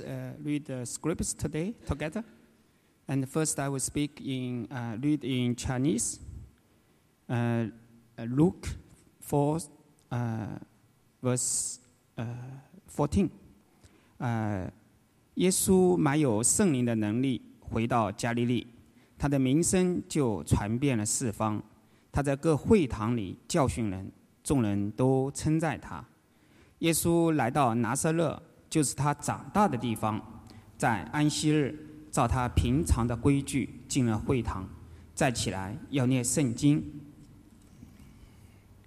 uh, read the scripts today together. And first, I will speak in uh, read in Chinese. Uh, uh, Luke four, uh, verse uh, fourteen. 呃，耶稣满有圣灵的能力，回到加利利，他的名声就传遍了四方。他在各会堂里教训人，众人都称赞他。耶稣来到拿撒勒。 就是他长大的地方，在安息日，照他平常的规矩进了会堂，站起来要念圣经。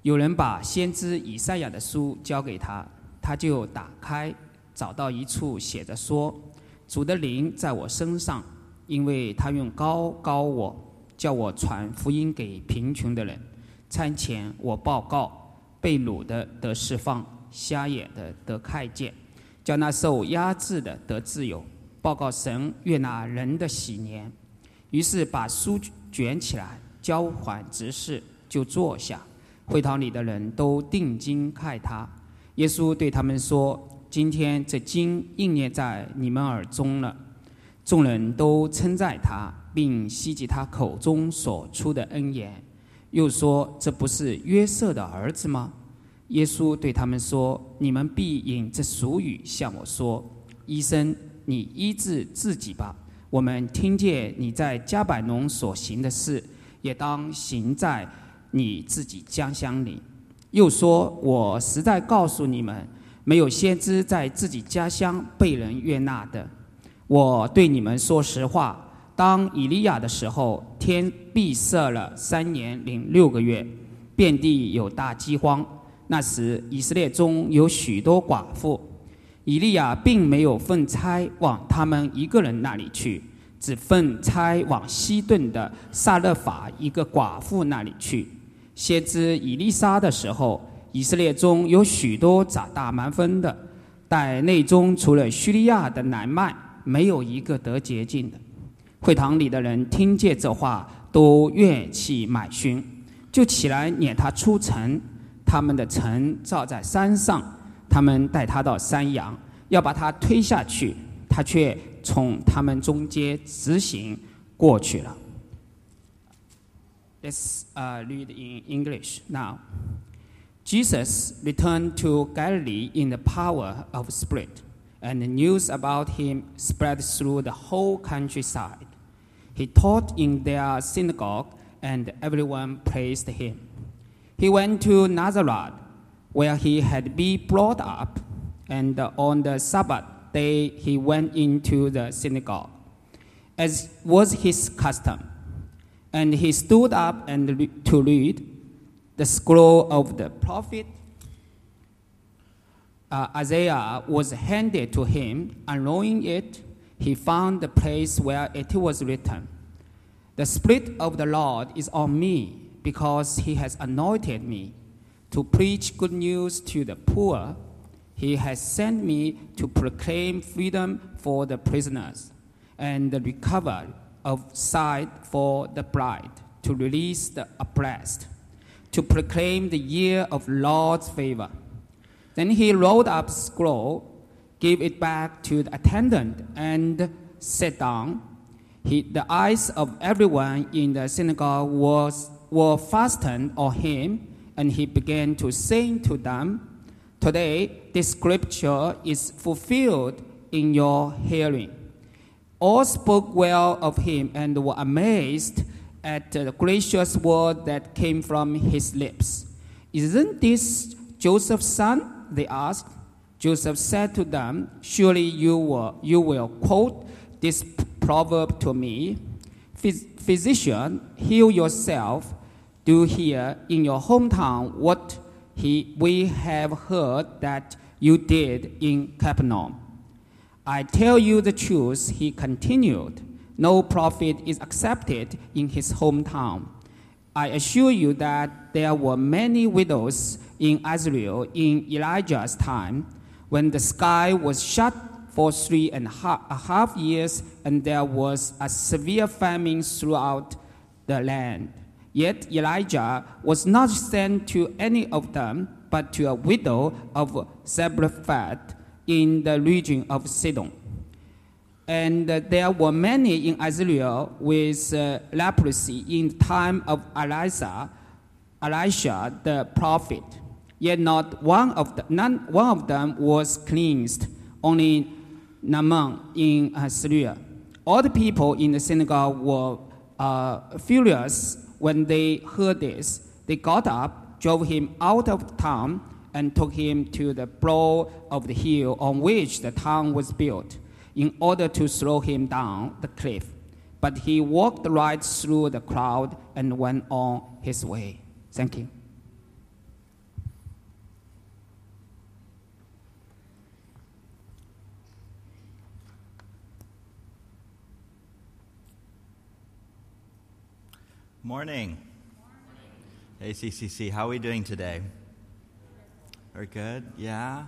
有人把先知以赛亚的书交给他，他就打开，找到一处写着说：“主的灵在我身上，因为他用高高我，叫我传福音给贫穷的人。餐前我报告，被掳的得释放，瞎眼的得看见。”叫那受压制的得自由，报告神悦纳人的喜年。于是把书卷起来，交还执事，就坐下。会堂里的人都定睛看他。耶稣对他们说：“今天这经应验在你们耳中了。”众人都称赞他，并希及他口中所出的恩言。又说：“这不是约瑟的儿子吗？”耶稣对他们说：“你们必引这俗语向我说：‘医生，你医治自己吧。’我们听见你在加百农所行的事，也当行在你自己家乡里。又说：‘我实在告诉你们，没有先知在自己家乡被人悦纳的。’我对你们说实话：当以利亚的时候，天闭塞了三年零六个月，遍地有大饥荒。”那时，以色列中有许多寡妇，以利亚并没有奉差往他们一个人那里去，只奉差往西顿的撒勒法一个寡妇那里去。先知以利沙的时候，以色列中有许多长大蛮分的，但内中除了叙利亚的南曼，没有一个得洁净的。会堂里的人听见这话，都怨气满胸，就起来撵他出城。他们的城造在山上，他们带他到山羊，要把他推下去，他却从他们中间直行过去了。Let's uh, read in English now. Jesus returned to Galilee in the power of Spirit, and the news about him spread through the whole countryside. He taught in their synagogue, and everyone praised him. He went to Nazareth, where he had been brought up, and on the Sabbath day he went into the synagogue, as was his custom. And he stood up and to read the scroll of the prophet uh, Isaiah was handed to him. Unrolling it, he found the place where it was written, "The Spirit of the Lord is on me." Because he has anointed me to preach good news to the poor. He has sent me to proclaim freedom for the prisoners and the recovery of sight for the blind, to release the oppressed, to proclaim the year of Lord's favor. Then he rolled up scroll, gave it back to the attendant, and sat down. He, the eyes of everyone in the synagogue was were fastened on him, and he began to say to them, Today this scripture is fulfilled in your hearing. All spoke well of him and were amazed at the gracious word that came from his lips. Isn't this Joseph's son? They asked. Joseph said to them, Surely you will, you will quote this proverb to me Physician, heal yourself do here in your hometown what he, we have heard that you did in Capernaum. I tell you the truth, he continued. No prophet is accepted in his hometown. I assure you that there were many widows in Israel in Elijah's time when the sky was shut for three and a half years and there was a severe famine throughout the land. Yet Elijah was not sent to any of them, but to a widow of Zarephath in the region of Sidon. And there were many in Israel with uh, leprosy in the time of Elisha, Elisha the prophet. Yet not one of the, none, one of them was cleansed, only Naaman in Syria. All the people in the synagogue were uh, furious when they heard this. They got up, drove him out of town, and took him to the brow of the hill on which the town was built, in order to throw him down the cliff. But he walked right through the crowd and went on his way. Thank you. Morning. Hey, CCC, how are we doing today? We're good? Yeah?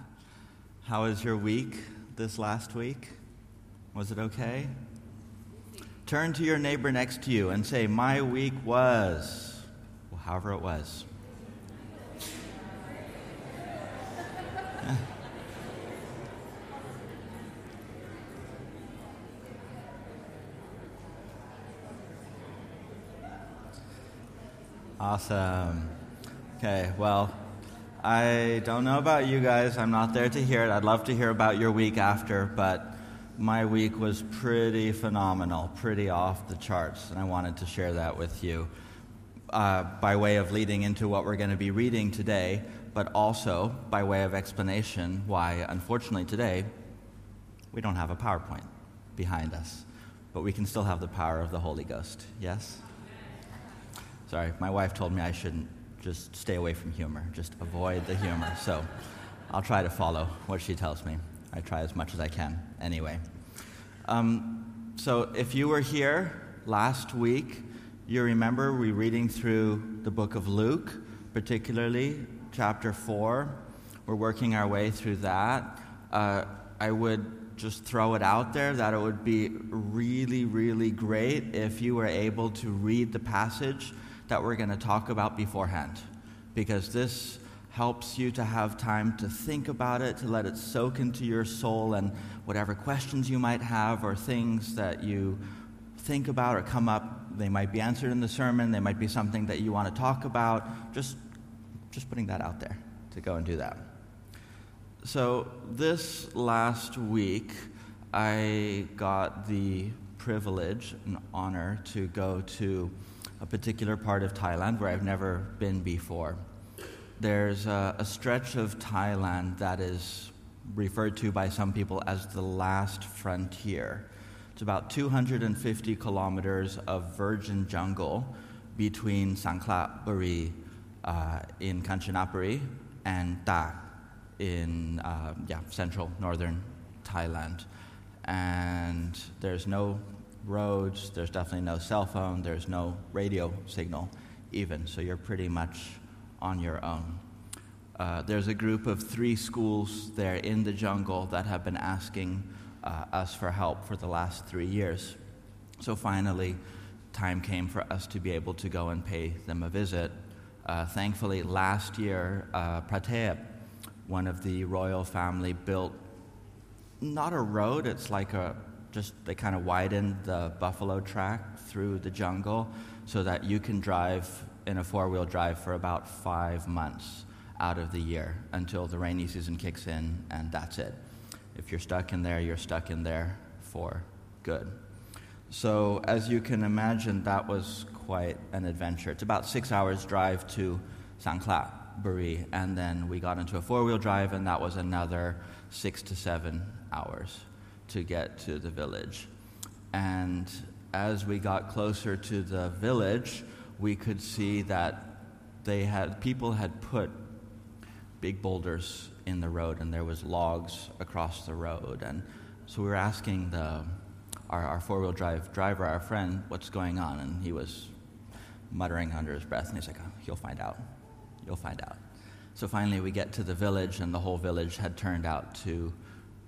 How was your week this last week? Was it okay? Turn to your neighbor next to you and say, My week was, well, however it was. Awesome. Okay, well, I don't know about you guys. I'm not there to hear it. I'd love to hear about your week after, but my week was pretty phenomenal, pretty off the charts, and I wanted to share that with you uh, by way of leading into what we're going to be reading today, but also by way of explanation why, unfortunately, today we don't have a PowerPoint behind us, but we can still have the power of the Holy Ghost. Yes? Sorry, my wife told me I shouldn't just stay away from humor, just avoid the humor. So I'll try to follow what she tells me. I try as much as I can, anyway. Um, so if you were here last week, you remember we reading through the book of Luke, particularly chapter 4. We're working our way through that. Uh, I would just throw it out there that it would be really, really great if you were able to read the passage that we're going to talk about beforehand because this helps you to have time to think about it, to let it soak into your soul, and whatever questions you might have or things that you think about or come up, they might be answered in the sermon, they might be something that you want to talk about. Just, just putting that out there to go and do that. So, this last week, I got the privilege and honor to go to a particular part of Thailand where I've never been before. There's a, a, stretch of Thailand that is referred to by some people as the last frontier. It's about 250 kilometers of virgin jungle between Sangkhla Buri uh, in Kanchanaburi and Tak in uh, yeah, central northern Thailand. And there's no roads, there's definitely no cell phone, there's no radio signal, even, so you're pretty much on your own. Uh, there's a group of three schools there in the jungle that have been asking uh, us for help for the last three years. So finally, time came for us to be able to go and pay them a visit. Uh, thankfully, last year, uh, Pratep, one of the royal family, built not a road, it's like a, just they kind of widened the buffalo track through the jungle so that you can drive in a four wheel drive for about five months out of the year until the rainy season kicks in, and that's it. If you're stuck in there, you're stuck in there for good. So, as you can imagine, that was quite an adventure. It's about six hours' drive to Sangkhla, Buri, and then we got into a four wheel drive, and that was another six to seven hours to get to the village. And as we got closer to the village, we could see that they had people had put big boulders in the road and there was logs across the road. And so we were asking the our, our four-wheel drive driver our friend what's going on? And he was muttering under his breath and he's like oh, you'll find out. You'll find out. So finally we get to the village and the whole village had turned out to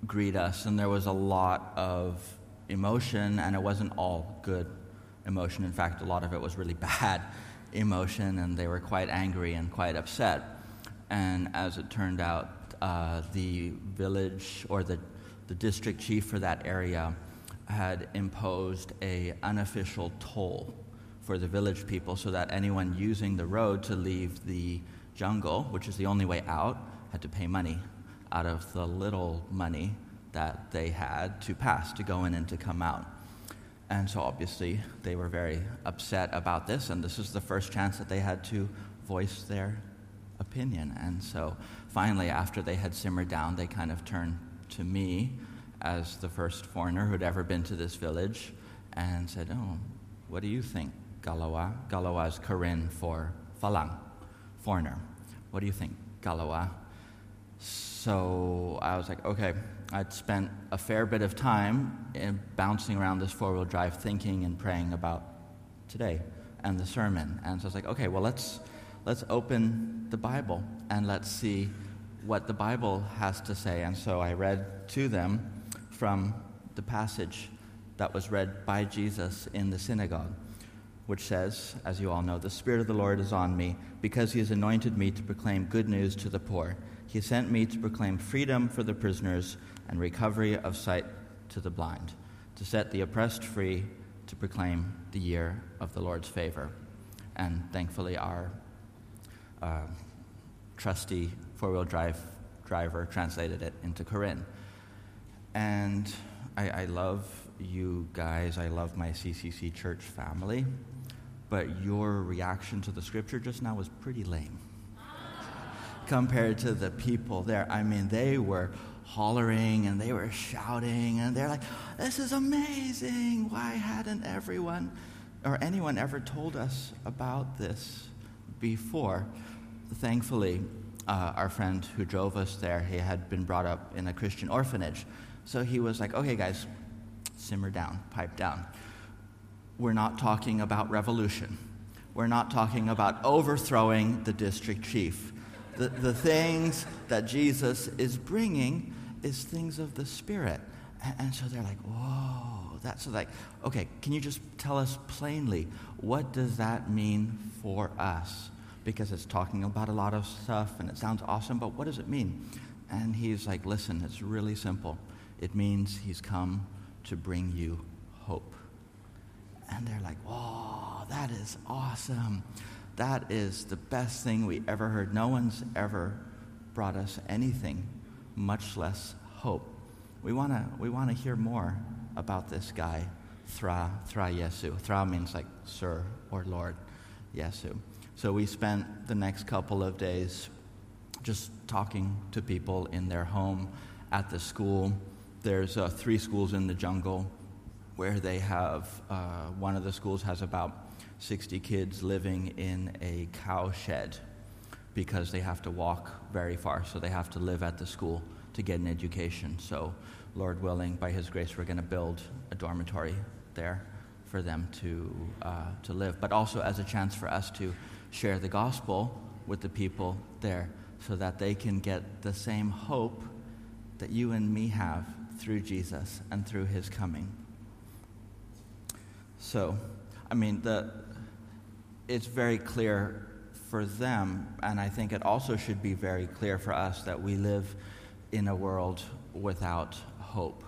greet us, and there was a lot of emotion, and it wasn't all good emotion. In fact, a lot of it was really bad emotion, and they were quite angry and quite upset. And as it turned out, uh, the village or the, the district chief for that area had imposed a unofficial toll for the village people so that anyone using the road to leave the jungle, which is the only way out, had to pay money out of the little money that they had to pass to go in and to come out. And so obviously they were very upset about this, and this is the first chance that they had to voice their opinion. And so finally, after they had simmered down, they kind of turned to me as the first foreigner who'd ever been to this village and said, Oh, what do you think, Galawa? Galawa is Karen for Falang, foreigner. What do you think, Galawa? So I was like, okay. I'd spent a fair bit of time in bouncing around this four wheel drive thinking and praying about today and the sermon. And so I was like, okay, well, let's, let's open the Bible and let's see what the Bible has to say. And so I read to them from the passage that was read by Jesus in the synagogue, which says, as you all know, the Spirit of the Lord is on me because he has anointed me to proclaim good news to the poor. He sent me to proclaim freedom for the prisoners and recovery of sight to the blind, to set the oppressed free, to proclaim the year of the Lord's favor. And thankfully, our uh, trusty four wheel drive driver translated it into Karen. And I, I love you guys, I love my CCC church family, but your reaction to the scripture just now was pretty lame compared to the people there. I mean, they were hollering and they were shouting and they're like, This is amazing. Why hadn't everyone or anyone ever told us about this before? Thankfully, uh, our friend who drove us there, he had been brought up in a Christian orphanage. So he was like, Okay, guys, simmer down, pipe down. We're not talking about revolution. We're not talking about overthrowing the district chief the, the things that Jesus is bringing is things of the Spirit. And, and so they're like, whoa, that's like, okay, can you just tell us plainly, what does that mean for us? Because it's talking about a lot of stuff and it sounds awesome, but what does it mean? And he's like, listen, it's really simple. It means he's come to bring you hope. And they're like, whoa, that is awesome. That is the best thing we ever heard. No one's ever brought us anything, much less hope. We want to we wanna hear more about this guy, Thra, Thra Yesu. Thra means like Sir or Lord Yesu. So we spent the next couple of days just talking to people in their home, at the school. There's uh, three schools in the jungle where they have, uh, one of the schools has about 60 kids living in a cow shed because they have to walk very far, so they have to live at the school to get an education. So, Lord willing, by His grace, we're going to build a dormitory there for them to, uh, to live, but also as a chance for us to share the gospel with the people there so that they can get the same hope that you and me have through Jesus and through His coming. So, I mean, the, it's very clear for them, and I think it also should be very clear for us that we live in a world without hope.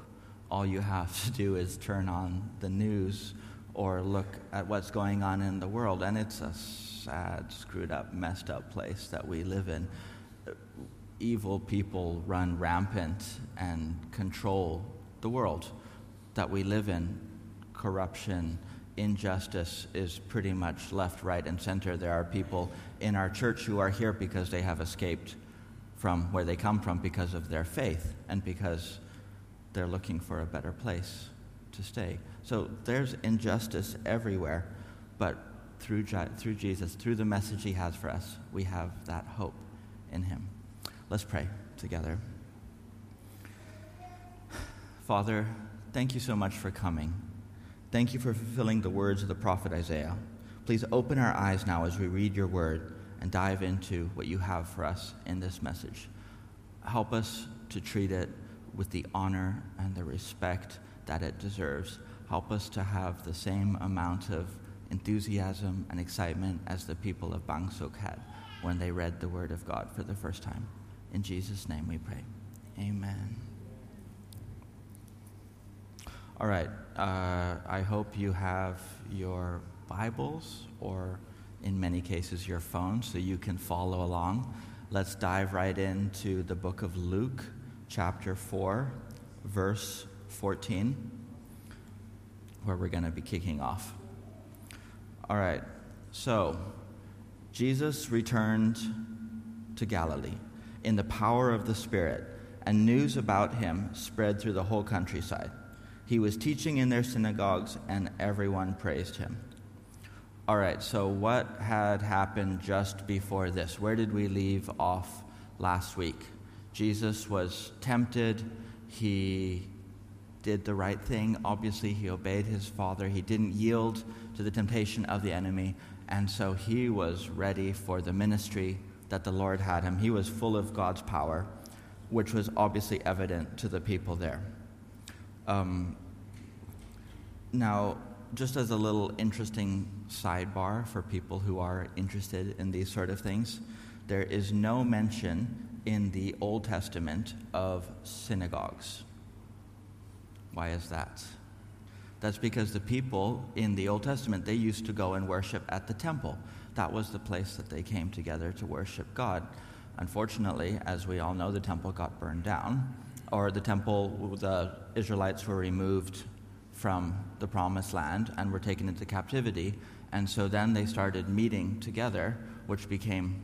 All you have to do is turn on the news or look at what's going on in the world, and it's a sad, screwed up, messed up place that we live in. Evil people run rampant and control the world that we live in. Corruption, injustice is pretty much left, right, and center. There are people in our church who are here because they have escaped from where they come from because of their faith and because they're looking for a better place to stay. So there's injustice everywhere, but through, through Jesus, through the message he has for us, we have that hope in him. Let's pray together. Father, thank you so much for coming. Thank you for fulfilling the words of the prophet Isaiah. Please open our eyes now as we read your word and dive into what you have for us in this message. Help us to treat it with the honor and the respect that it deserves. Help us to have the same amount of enthusiasm and excitement as the people of Bangsuk had when they read the Word of God for the first time. In Jesus' name we pray. Amen. All right. Uh, I hope you have your Bibles or, in many cases, your phone so you can follow along. Let's dive right into the book of Luke, chapter 4, verse 14, where we're going to be kicking off. All right. So, Jesus returned to Galilee in the power of the Spirit, and news about him spread through the whole countryside. He was teaching in their synagogues, and everyone praised him. All right, so what had happened just before this? Where did we leave off last week? Jesus was tempted. He did the right thing. Obviously, he obeyed his Father. He didn't yield to the temptation of the enemy. And so he was ready for the ministry that the Lord had him. He was full of God's power, which was obviously evident to the people there. Um, now, just as a little interesting sidebar for people who are interested in these sort of things, there is no mention in the Old Testament of synagogues. Why is that? That's because the people in the Old Testament, they used to go and worship at the temple. That was the place that they came together to worship God. Unfortunately, as we all know, the temple got burned down, or the temple, the Israelites were removed from the promised land and were taken into captivity. And so then they started meeting together, which became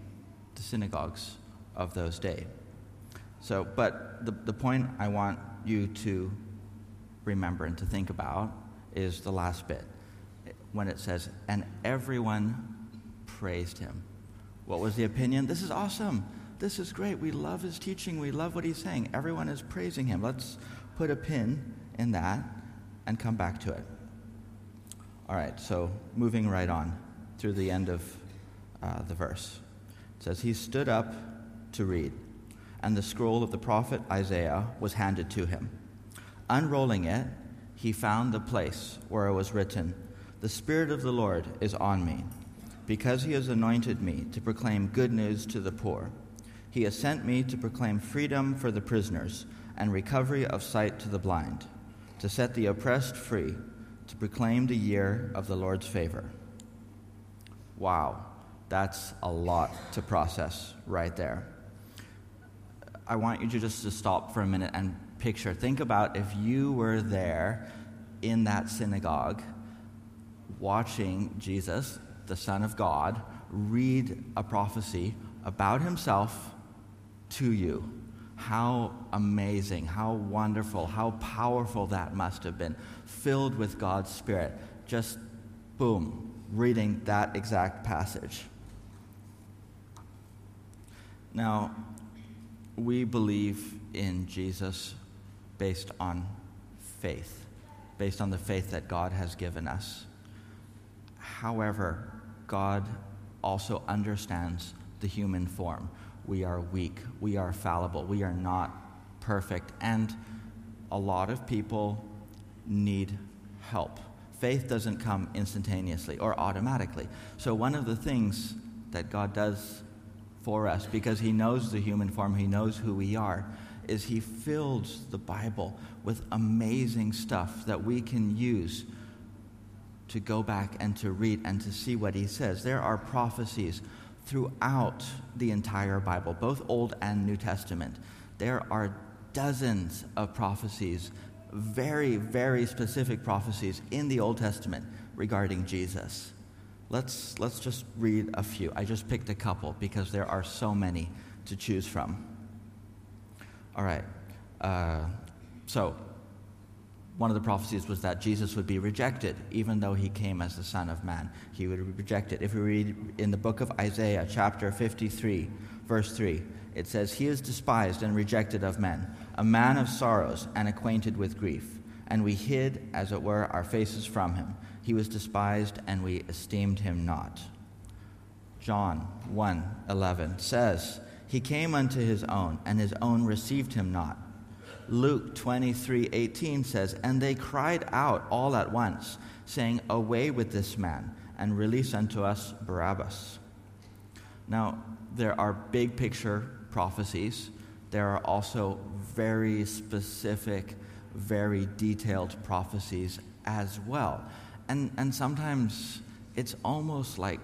the synagogues of those days. So, but the, the point I want you to remember and to think about is the last bit when it says, and everyone praised him. What was the opinion? This is awesome. This is great. We love his teaching. We love what he's saying. Everyone is praising him. Let's put a pin in that and come back to it. All right, so moving right on through the end of uh, the verse. It says, He stood up to read, and the scroll of the prophet Isaiah was handed to him. Unrolling it, he found the place where it was written, The Spirit of the Lord is on me, because he has anointed me to proclaim good news to the poor. He has sent me to proclaim freedom for the prisoners and recovery of sight to the blind to set the oppressed free, to proclaim the year of the Lord's favor. Wow, that's a lot to process right there. I want you to just to stop for a minute and picture. Think about if you were there in that synagogue watching Jesus, the Son of God, read a prophecy about himself to you how amazing, how wonderful, how powerful that must have been, filled with God's Spirit. Just boom, reading that exact passage. Now, we believe in Jesus based on faith, based on the faith that God has given us. However, God also understands the human form we are weak, we are fallible, we are not perfect, and a lot of people need help. Faith doesn't come instantaneously or automatically. So, one of the things that God does for us, because He knows the human form, He knows who we are, is He fills the Bible with amazing stuff that we can use to go back and to read and to see what He says. There are prophecies throughout the entire Bible, both Old and New Testament. There are dozens of prophecies, very, very specific prophecies in the Old Testament regarding Jesus. Let's, let's just read a few. I just picked a couple because there are so many to choose from. All right. Uh, so, one of the prophecies was that Jesus would be rejected, even though he came as the Son of Man. He would be rejected. If we read in the book of Isaiah, chapter 53, verse 3, it says, He is despised and rejected of men, a man of sorrows and acquainted with grief. And we hid, as it were, our faces from him. He was despised, and we esteemed him not. John 1 11 says, He came unto his own, and his own received him not. Luke 23 18 says, And they cried out all at once, saying, Away with this man, and release unto us Barabbas. Now, there are big picture prophecies. There are also very specific, very detailed prophecies as well. And, and sometimes it's almost like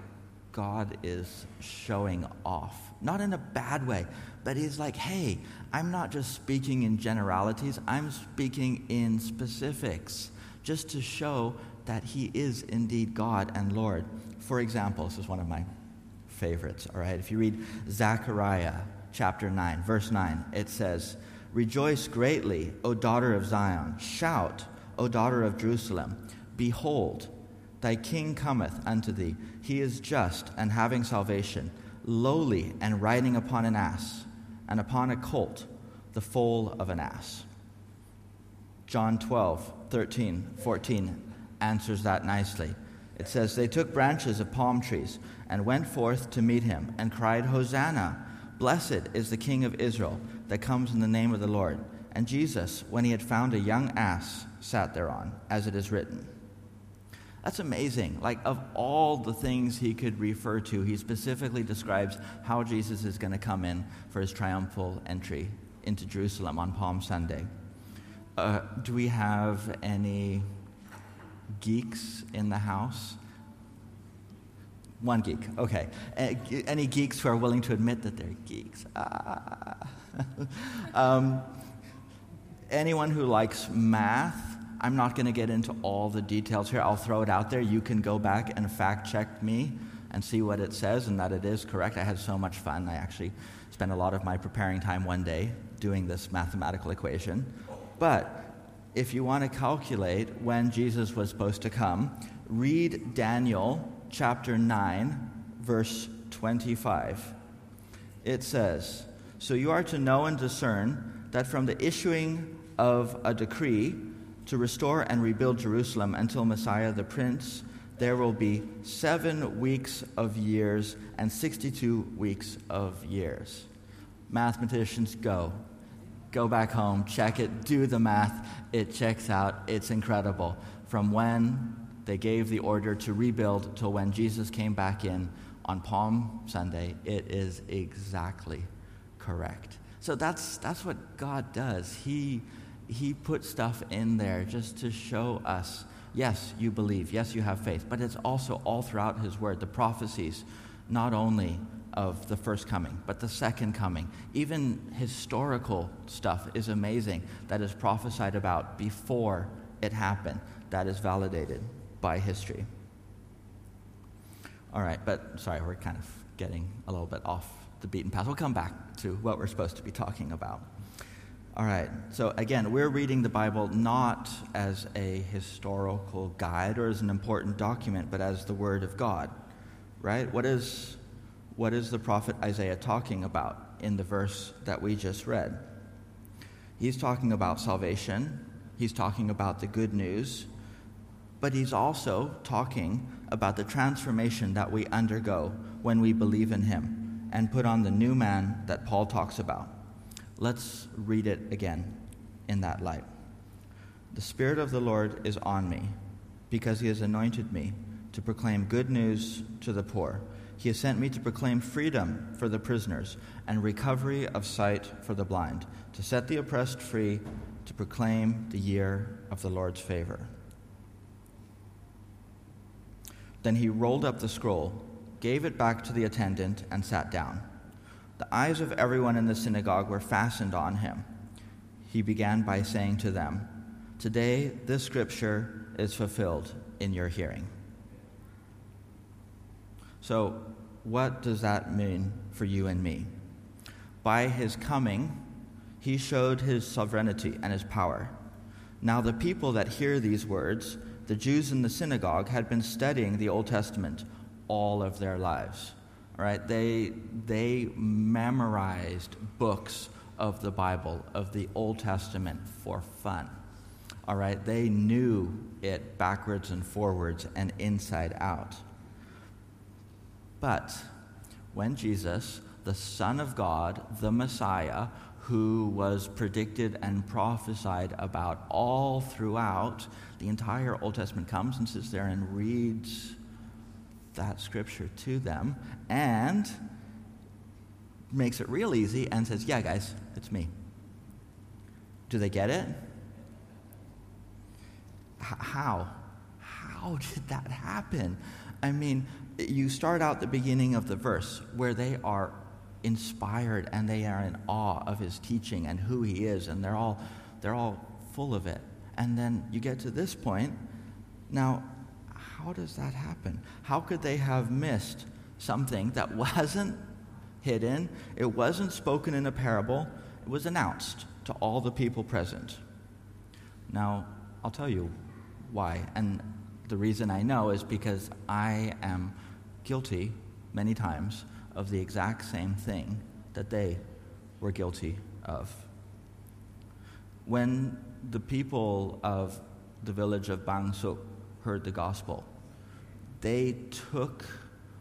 God is showing off. Not in a bad way, but He's like, hey, I'm not just speaking in generalities, I'm speaking in specifics, just to show that He is indeed God and Lord. For example, this is one of my favorites, all right? If you read Zechariah chapter 9, verse 9, it says, Rejoice greatly, O daughter of Zion. Shout, O daughter of Jerusalem. Behold, thy king cometh unto thee. He is just and having salvation, lowly and riding upon an ass, and upon a colt, the foal of an ass. John 12, 13, 14 answers that nicely. It says, They took branches of palm trees and went forth to meet him and cried, Hosanna! Blessed is the King of Israel that comes in the name of the Lord. And Jesus, when he had found a young ass, sat thereon, as it is written. That's amazing. Like, of all the things he could refer to, he specifically describes how Jesus is going to come in for his triumphal entry into Jerusalem on Palm Sunday. Uh, do we have any geeks in the house? One geek, okay. Any geeks who are willing to admit that they're geeks? Ah. um, anyone who likes math, I'm not going to get into all the details here. I'll throw it out there. You can go back and fact check me and see what it says and that it is correct. I had so much fun. I actually spent a lot of my preparing time one day doing this mathematical equation. But if you want to calculate when Jesus was supposed to come, read Daniel chapter 9, verse 25. It says, So you are to know and discern that from the issuing of a decree to restore and rebuild Jerusalem until Messiah the Prince, there will be seven weeks of years and 62 weeks of years. Mathematicians, go. Go back home, check it, do the math. It checks out. It's incredible. From when they gave the order to rebuild till when Jesus came back in on Palm Sunday. It is exactly correct. So that's, that's what God does. He, he put stuff in there just to show us yes, you believe, yes, you have faith, but it's also all throughout His Word, the prophecies, not only of the first coming, but the second coming. Even historical stuff is amazing that is prophesied about before it happened, that is validated by history. All right, but sorry, we're kind of getting a little bit off the beaten path. We'll come back to what we're supposed to be talking about. All right, so again, we're reading the Bible not as a historical guide or as an important document, but as the Word of God, right? What is, what is the prophet Isaiah talking about in the verse that we just read? He's talking about salvation, he's talking about the good news, but he's also talking about the transformation that we undergo when we believe in him and put on the new man that Paul talks about. Let's read it again in that light. The Spirit of the Lord is on me because he has anointed me to proclaim good news to the poor. He has sent me to proclaim freedom for the prisoners and recovery of sight for the blind, to set the oppressed free, to proclaim the year of the Lord's favor. Then he rolled up the scroll, gave it back to the attendant, and sat down. The eyes of everyone in the synagogue were fastened on him. He began by saying to them, Today this scripture is fulfilled in your hearing. So, what does that mean for you and me? By his coming, he showed his sovereignty and his power. Now, the people that hear these words the Jews in the synagogue had been studying the Old Testament all of their lives. Right, they, they memorized books of the Bible, of the Old Testament for fun. All right, they knew it backwards and forwards and inside out. But when Jesus, the Son of God, the Messiah, who was predicted and prophesied about all throughout the entire Old Testament comes and sits there and reads that scripture to them and makes it real easy and says, Yeah, guys, it's me. Do they get it? how? How did that happen? I mean, you start out the beginning of the verse where they are inspired and they are in awe of his teaching and who he is, and they're all, they're all full of it. And then you get to this point. Now, how does that happen? How could they have missed something that wasn't hidden, it wasn't spoken in a parable, it was announced to all the people present? Now, I'll tell you why. And the reason I know is because I am guilty many times of the exact same thing that they were guilty of. When the people of the village of Bangsuk heard the gospel, they took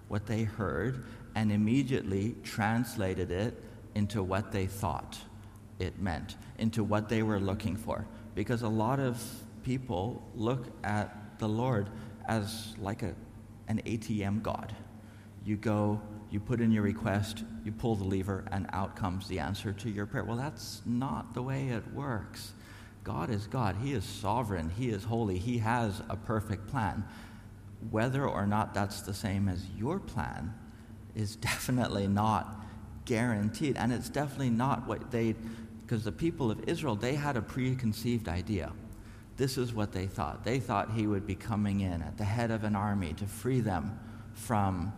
what they heard and immediately translated it into what they thought it meant, into what they were looking for. Because a lot of people look at the Lord as like a, an ATM God. You go, you put in your request, you pull the lever, and out comes the answer to your prayer. Well, that's not the way it works. God is God. He is sovereign. He is holy. He has a perfect plan. Whether or not that's the same as your plan is definitely not guaranteed. And it's definitely not what they, because the people of Israel, they had a preconceived idea. This is what they thought. They thought he would be coming in at the head of an army to free them from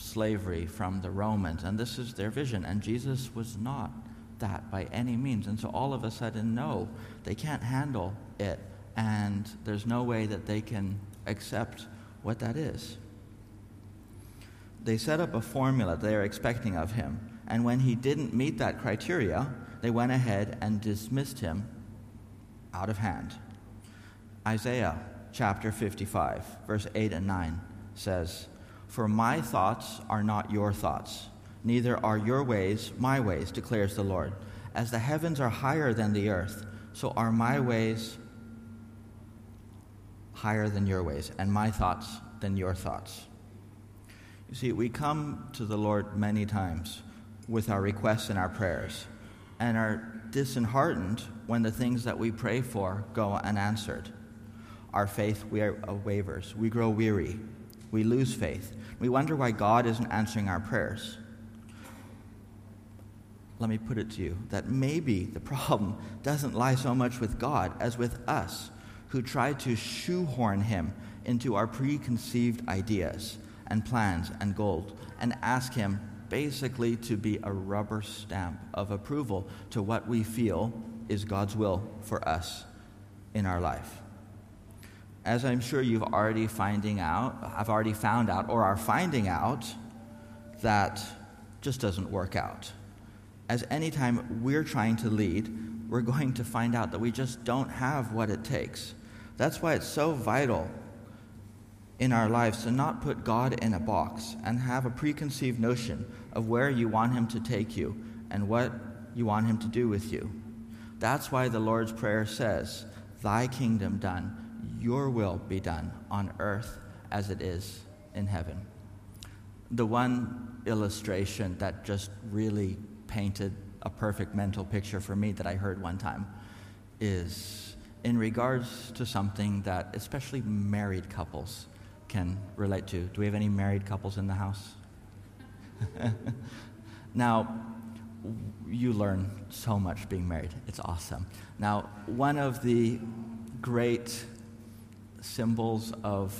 slavery from the Romans, and this is their vision. And Jesus was not that by any means. And so all of a sudden, no, they can't handle it, and there's no way that they can accept what that is. They set up a formula they are expecting of him, and when he didn't meet that criteria, they went ahead and dismissed him out of hand. Isaiah chapter 55, verse 8 and 9 says, for my thoughts are not your thoughts, neither are your ways my ways, declares the Lord. As the heavens are higher than the earth, so are my ways higher than your ways, and my thoughts than your thoughts. You see, we come to the Lord many times with our requests and our prayers, and are disheartened when the things that we pray for go unanswered. Our faith we uh, wavers, we grow weary, we lose faith. We wonder why God isn't answering our prayers. Let me put it to you that maybe the problem doesn't lie so much with God as with us who try to shoehorn him into our preconceived ideas and plans and goals and ask him basically to be a rubber stamp of approval to what we feel is God's will for us in our life as I'm sure you've already finding out, I've already found out, or are finding out, that just doesn't work out. As anytime we're trying to lead, we're going to find out that we just don't have what it takes. That's why it's so vital in our lives to not put God in a box and have a preconceived notion of where you want Him to take you and what you want Him to do with you. That's why the Lord's Prayer says, Thy kingdom done your will be done on earth as it is in heaven. The one illustration that just really painted a perfect mental picture for me that I heard one time is in regards to something that especially married couples can relate to. Do we have any married couples in the house? now, you learn so much being married. It's awesome. Now, one of the great symbols of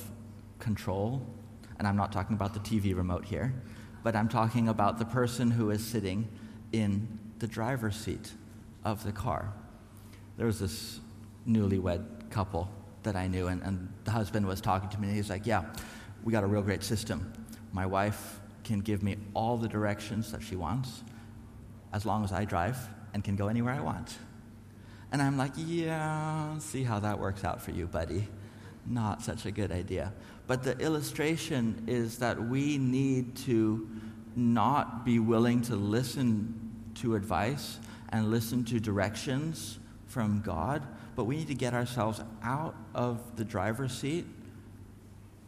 control, and I'm not talking about the TV remote here, but I'm talking about the person who is sitting in the driver's seat of the car. There was this newlywed couple that I knew, and, and the husband was talking to me, and he's like, Yeah, we got a real great system. My wife can give me all the directions that she wants as long as I drive and can go anywhere I want. And I'm like, Yeah, see how that works out for you, buddy not such a good idea. But the illustration is that we need to not be willing to listen to advice and listen to directions from God, but we need to get ourselves out of the driver's seat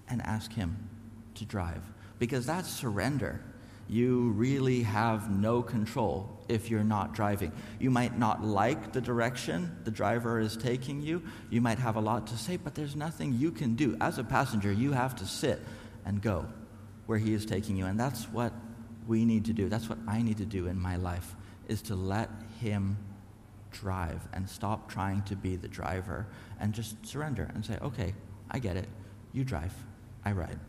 and ask Him to drive. Because that's surrender. You really have no control if you're not driving. You might not like the direction the driver is taking you. You might have a lot to say, but there's nothing you can do. As a passenger, you have to sit and go where he is taking you. And that's what we need to do. That's what I need to do in my life is to let him drive and stop trying to be the driver and just surrender and say, "Okay, I get it. You drive. I ride."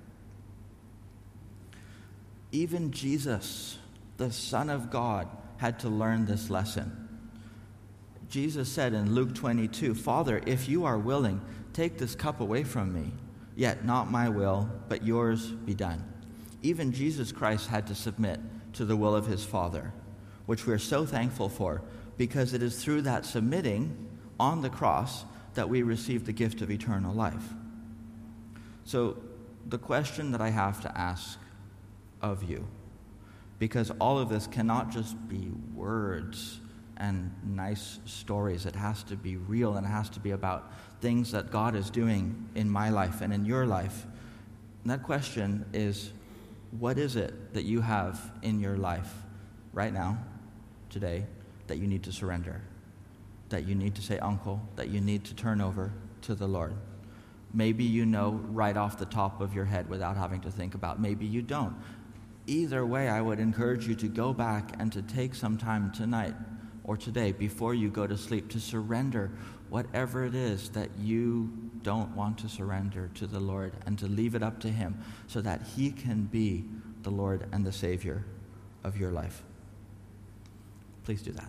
Even Jesus, the Son of God, had to learn this lesson. Jesus said in Luke 22, Father, if you are willing, take this cup away from me. Yet not my will, but yours be done. Even Jesus Christ had to submit to the will of his Father, which we are so thankful for, because it is through that submitting on the cross that we receive the gift of eternal life. So, the question that I have to ask of you, because all of this cannot just be words and nice stories, it has to be real and it has to be about things that God is doing in my life and in your life. And that question is what is it that you have in your life right now, today, that you need to surrender? That you need to say, Uncle, that you need to turn over to the Lord? Maybe you know right off the top of your head without having to think about. Maybe you don't. Either way, I would encourage you to go back and to take some time tonight or today before you go to sleep to surrender whatever it is that you don't want to surrender to the Lord and to leave it up to Him so that He can be the Lord and the Savior of your life. Please do that.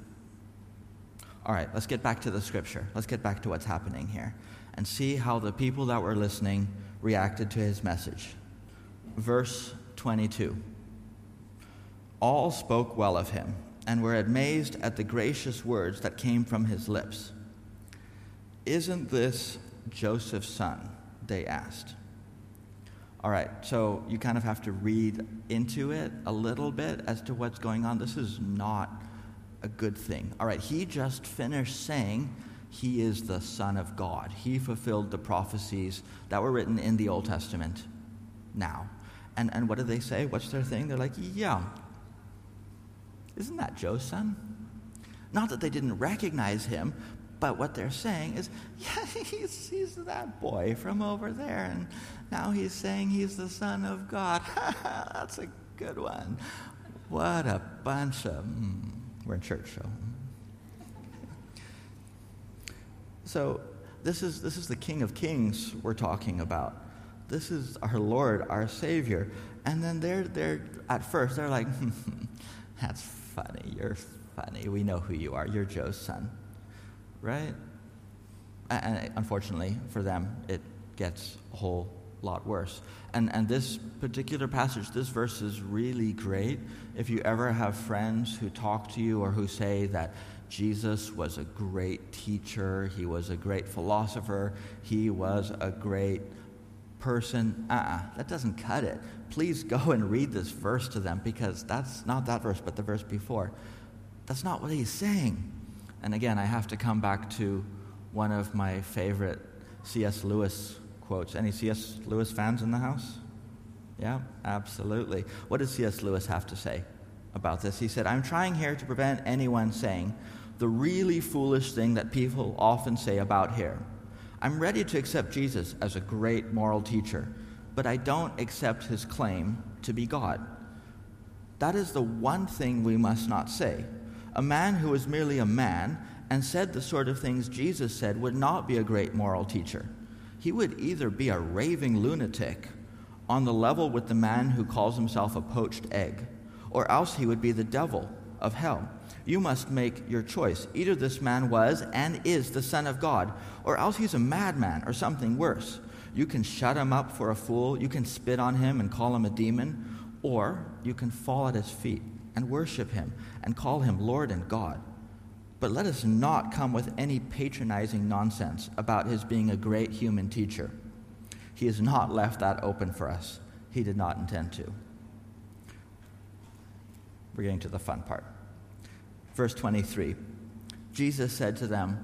All right, let's get back to the scripture. Let's get back to what's happening here and see how the people that were listening reacted to his message. Verse 22 All spoke well of him and were amazed at the gracious words that came from his lips. Isn't this Joseph's son? They asked. All right, so you kind of have to read into it a little bit as to what's going on. This is not a good thing. All right, he just finished saying he is the Son of God. He fulfilled the prophecies that were written in the Old Testament now. And, and what do they say? What's their thing? They're like, yeah, isn't that Joe's son? Not that they didn't recognize him, but what they're saying is, yeah, he's, he's that boy from over there, and now he's saying he's the Son of God. That's a good one. What a bunch of. Mm, we're in church, so. So, this is, this is the King of Kings we're talking about. This is our Lord, our Savior. And then they're, they're at first, they're like, that's funny. You're funny. We know who you are. You're Joe's son. Right? And unfortunately for them, it gets a whole lot worse. And, and this particular passage, this verse is really great. If you ever have friends who talk to you or who say that Jesus was a great teacher, he was a great philosopher, he was a great person, uh uh-uh, that doesn't cut it. Please go and read this verse to them because that's not that verse, but the verse before. That's not what he's saying. And again, I have to come back to one of my favorite C.S. Lewis quotes. Any C.S. Lewis fans in the house? Yeah, absolutely. What does C.S. Lewis have to say about this? He said, I'm trying here to prevent anyone saying the really foolish thing that people often say about here. I'm ready to accept Jesus as a great moral teacher, but I don't accept his claim to be God. That is the one thing we must not say. A man who is merely a man and said the sort of things Jesus said would not be a great moral teacher. He would either be a raving lunatic on the level with the man who calls himself a poached egg, or else he would be the devil of hell. You must make your choice. Either this man was and is the Son of God, or else he's a madman or something worse. You can shut him up for a fool, you can spit on him and call him a demon, or you can fall at his feet and worship him and call him Lord and God. But let us not come with any patronizing nonsense about his being a great human teacher. He has not left that open for us. He did not intend to. We're getting to the fun part. Verse 23 Jesus said to them,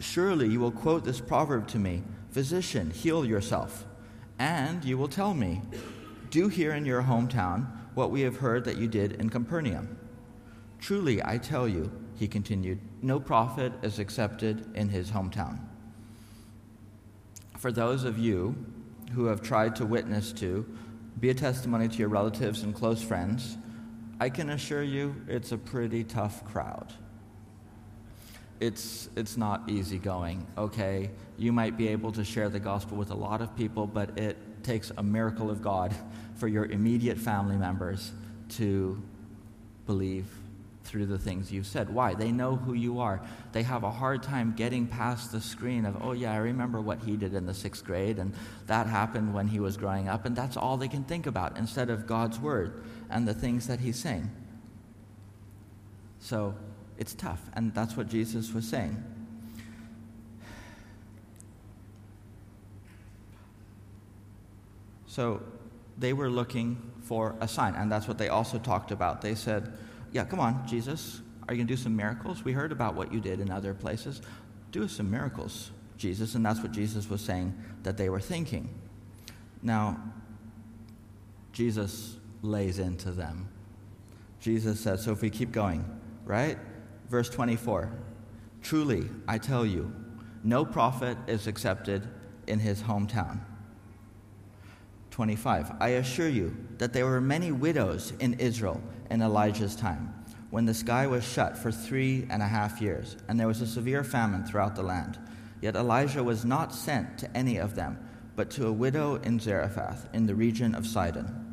Surely you will quote this proverb to me Physician, heal yourself. And you will tell me, Do here in your hometown what we have heard that you did in Capernaum. Truly, I tell you, he continued, no prophet is accepted in his hometown. For those of you who have tried to witness to, be a testimony to your relatives and close friends, I can assure you it's a pretty tough crowd. It's, it's not easy going, okay? You might be able to share the gospel with a lot of people, but it takes a miracle of God for your immediate family members to believe through the things you've said. Why? They know who you are. They have a hard time getting past the screen of, oh, yeah, I remember what he did in the sixth grade, and that happened when he was growing up, and that's all they can think about instead of God's word and the things that he's saying. So it's tough, and that's what Jesus was saying. So they were looking for a sign, and that's what they also talked about. They said, Yeah, come on, Jesus, are you going to do some miracles? We heard about what you did in other places. Do some miracles, Jesus. And that's what Jesus was saying that they were thinking. Now, Jesus lays into them. Jesus said, So if we keep going, right? Verse 24 Truly, I tell you, no prophet is accepted in his hometown. 25. I assure you that there were many widows in Israel in Elijah's time, when the sky was shut for three and a half years, and there was a severe famine throughout the land. Yet Elijah was not sent to any of them, but to a widow in Zarephath, in the region of Sidon.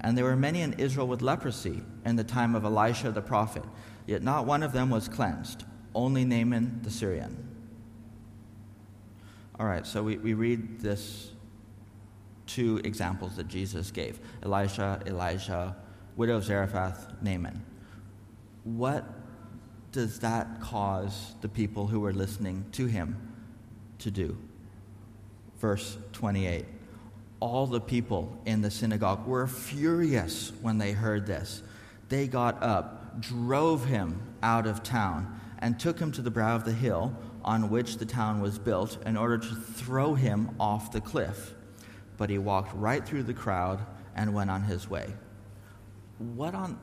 And there were many in Israel with leprosy in the time of Elisha the prophet, yet not one of them was cleansed, only Naaman the Syrian. All right, so we, we read this two examples that Jesus gave Elisha, Elijah, widow of Zarephath, Naaman. What does that cause the people who were listening to him to do? Verse 28. All the people in the synagogue were furious when they heard this. They got up, drove him out of town, and took him to the brow of the hill on which the town was built in order to throw him off the cliff but he walked right through the crowd and went on his way. What on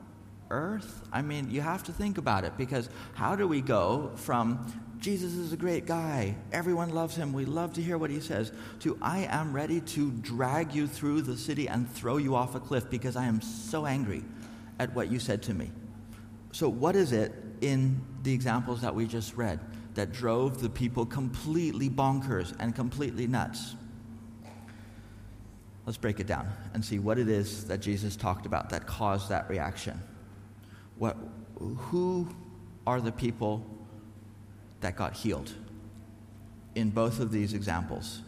earth? I mean, you have to think about it because how do we go from Jesus is a great guy, everyone loves him, we love to hear what he says, to I am ready to drag you through the city and throw you off a cliff because I am so angry at what you said to me? So, what is it in the examples that we just read that drove the people completely bonkers and completely nuts? Let's break it down and see what it is that Jesus talked about that caused that reaction. What, who are the people that got healed in both of these examples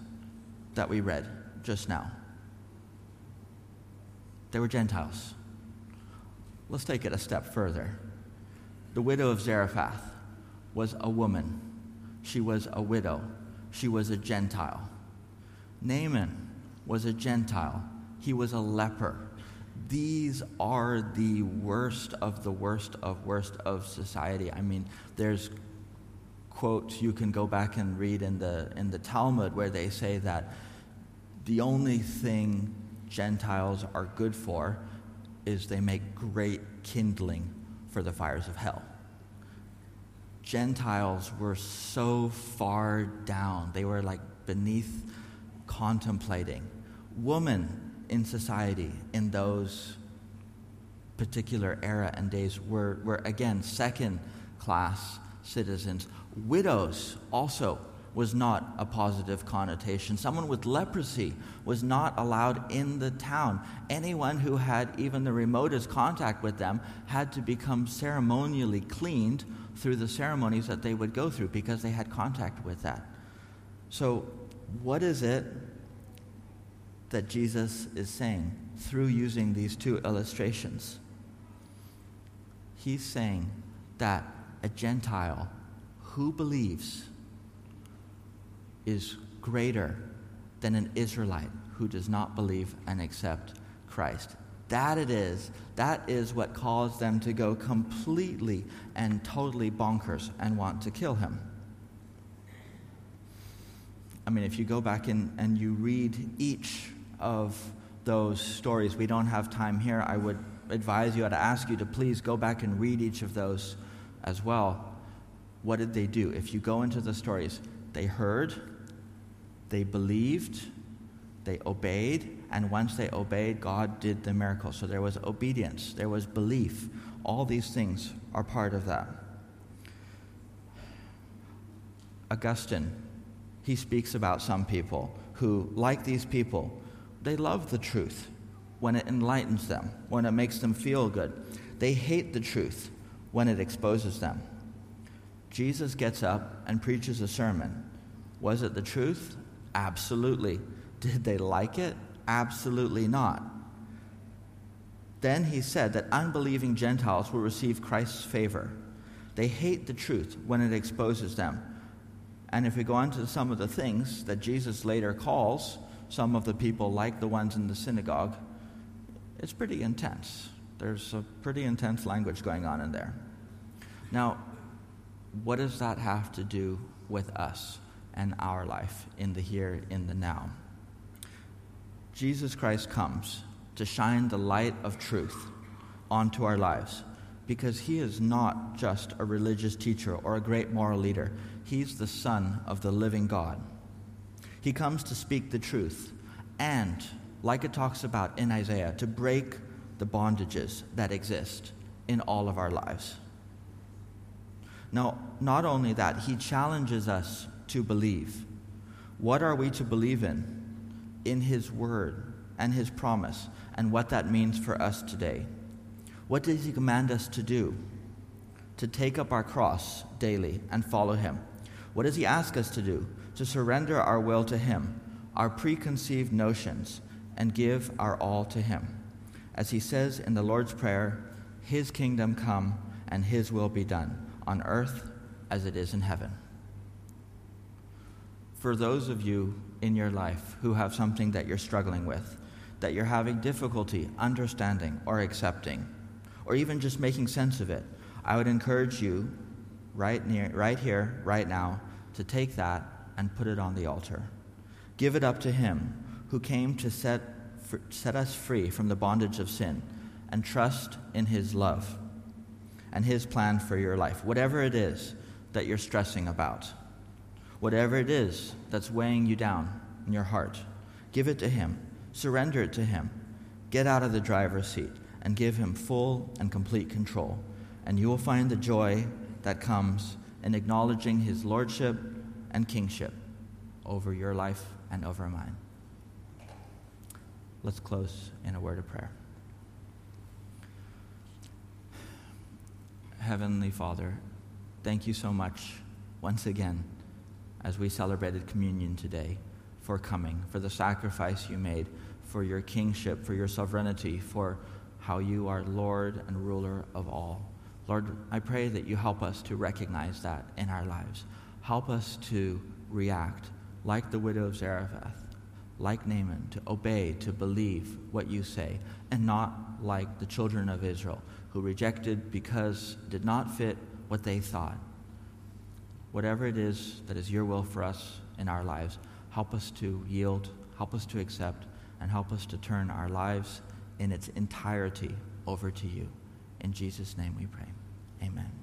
that we read just now? They were Gentiles. Let's take it a step further. The widow of Zarephath was a woman, she was a widow, she was a Gentile. Naaman was a Gentile, he was a leper. These are the worst of the worst of worst of society. I mean, there's quotes you can go back and read in the, in the Talmud where they say that the only thing Gentiles are good for is they make great kindling for the fires of hell. Gentiles were so far down, they were like beneath contemplating women in society in those particular era and days were, were again second class citizens. Widows also was not a positive connotation. Someone with leprosy was not allowed in the town. Anyone who had even the remotest contact with them had to become ceremonially cleaned through the ceremonies that they would go through because they had contact with that. So, what is it that Jesus is saying through using these two illustrations. He's saying that a Gentile who believes is greater than an Israelite who does not believe and accept Christ. That it is. That is what caused them to go completely and totally bonkers and want to kill him. I mean, if you go back in and you read each of those stories. We don't have time here. I would advise you, I'd ask you to please go back and read each of those as well. What did they do? If you go into the stories, they heard, they believed, they obeyed, and once they obeyed, God did the miracle. So there was obedience, there was belief. All these things are part of that. Augustine, he speaks about some people who, like these people, they love the truth when it enlightens them, when it makes them feel good. They hate the truth when it exposes them. Jesus gets up and preaches a sermon. Was it the truth? Absolutely. Did they like it? Absolutely not. Then he said that unbelieving Gentiles will receive Christ's favor. They hate the truth when it exposes them. And if we go on to some of the things that Jesus later calls some of the people like the ones in the synagogue, it's pretty intense. There's a pretty intense language going on in there. Now, what does that have to do with us and our life in the here, in the now? Jesus Christ comes to shine the light of truth onto our lives because he is not just a religious teacher or a great moral leader. He's the Son of the living God. He comes to speak the truth and, like it talks about in Isaiah, to break the bondages that exist in all of our lives. Now, not only that, he challenges us to believe. What are we to believe in? In his word and his promise, and what that means for us today. What does he command us to do? To take up our cross daily and follow him. What does he ask us to do? To surrender our will to him, our preconceived notions, and give our all to him. As he says in the Lord's Prayer, his kingdom come and his will be done on earth as it is in heaven. For those of you in your life who have something that you're struggling with, that you're having difficulty understanding or accepting, or even just making sense of it, I would encourage you right, near, right here, right now, to take that and put it on the altar. Give it up to Him who came to set, set us free from the bondage of sin and trust in His love and His plan for your life. Whatever it is that you're stressing about, whatever it is that's weighing you down in your heart, give it to Him. Surrender it to Him. Get out of the driver's seat and give Him full and complete control. And you will find the joy that comes in acknowledging His Lordship and Kingship over your life and over mine. Let's close in a word of prayer. Heavenly Father, thank you so much once again as we celebrated communion today for coming, for the sacrifice you made, for your kingship, for your sovereignty, for how you are Lord and ruler of all. Lord, I pray that you help us to recognize that in our lives. Help us to react like the widow of Zarephath, like Naaman, to obey, to believe what you say, and not like the children of Israel who rejected because did not fit what they thought. Whatever it is that is your will for us in our lives, help us to yield, help us to accept, and help us to turn our lives in its entirety over to you. In Jesus' name we pray. Amen.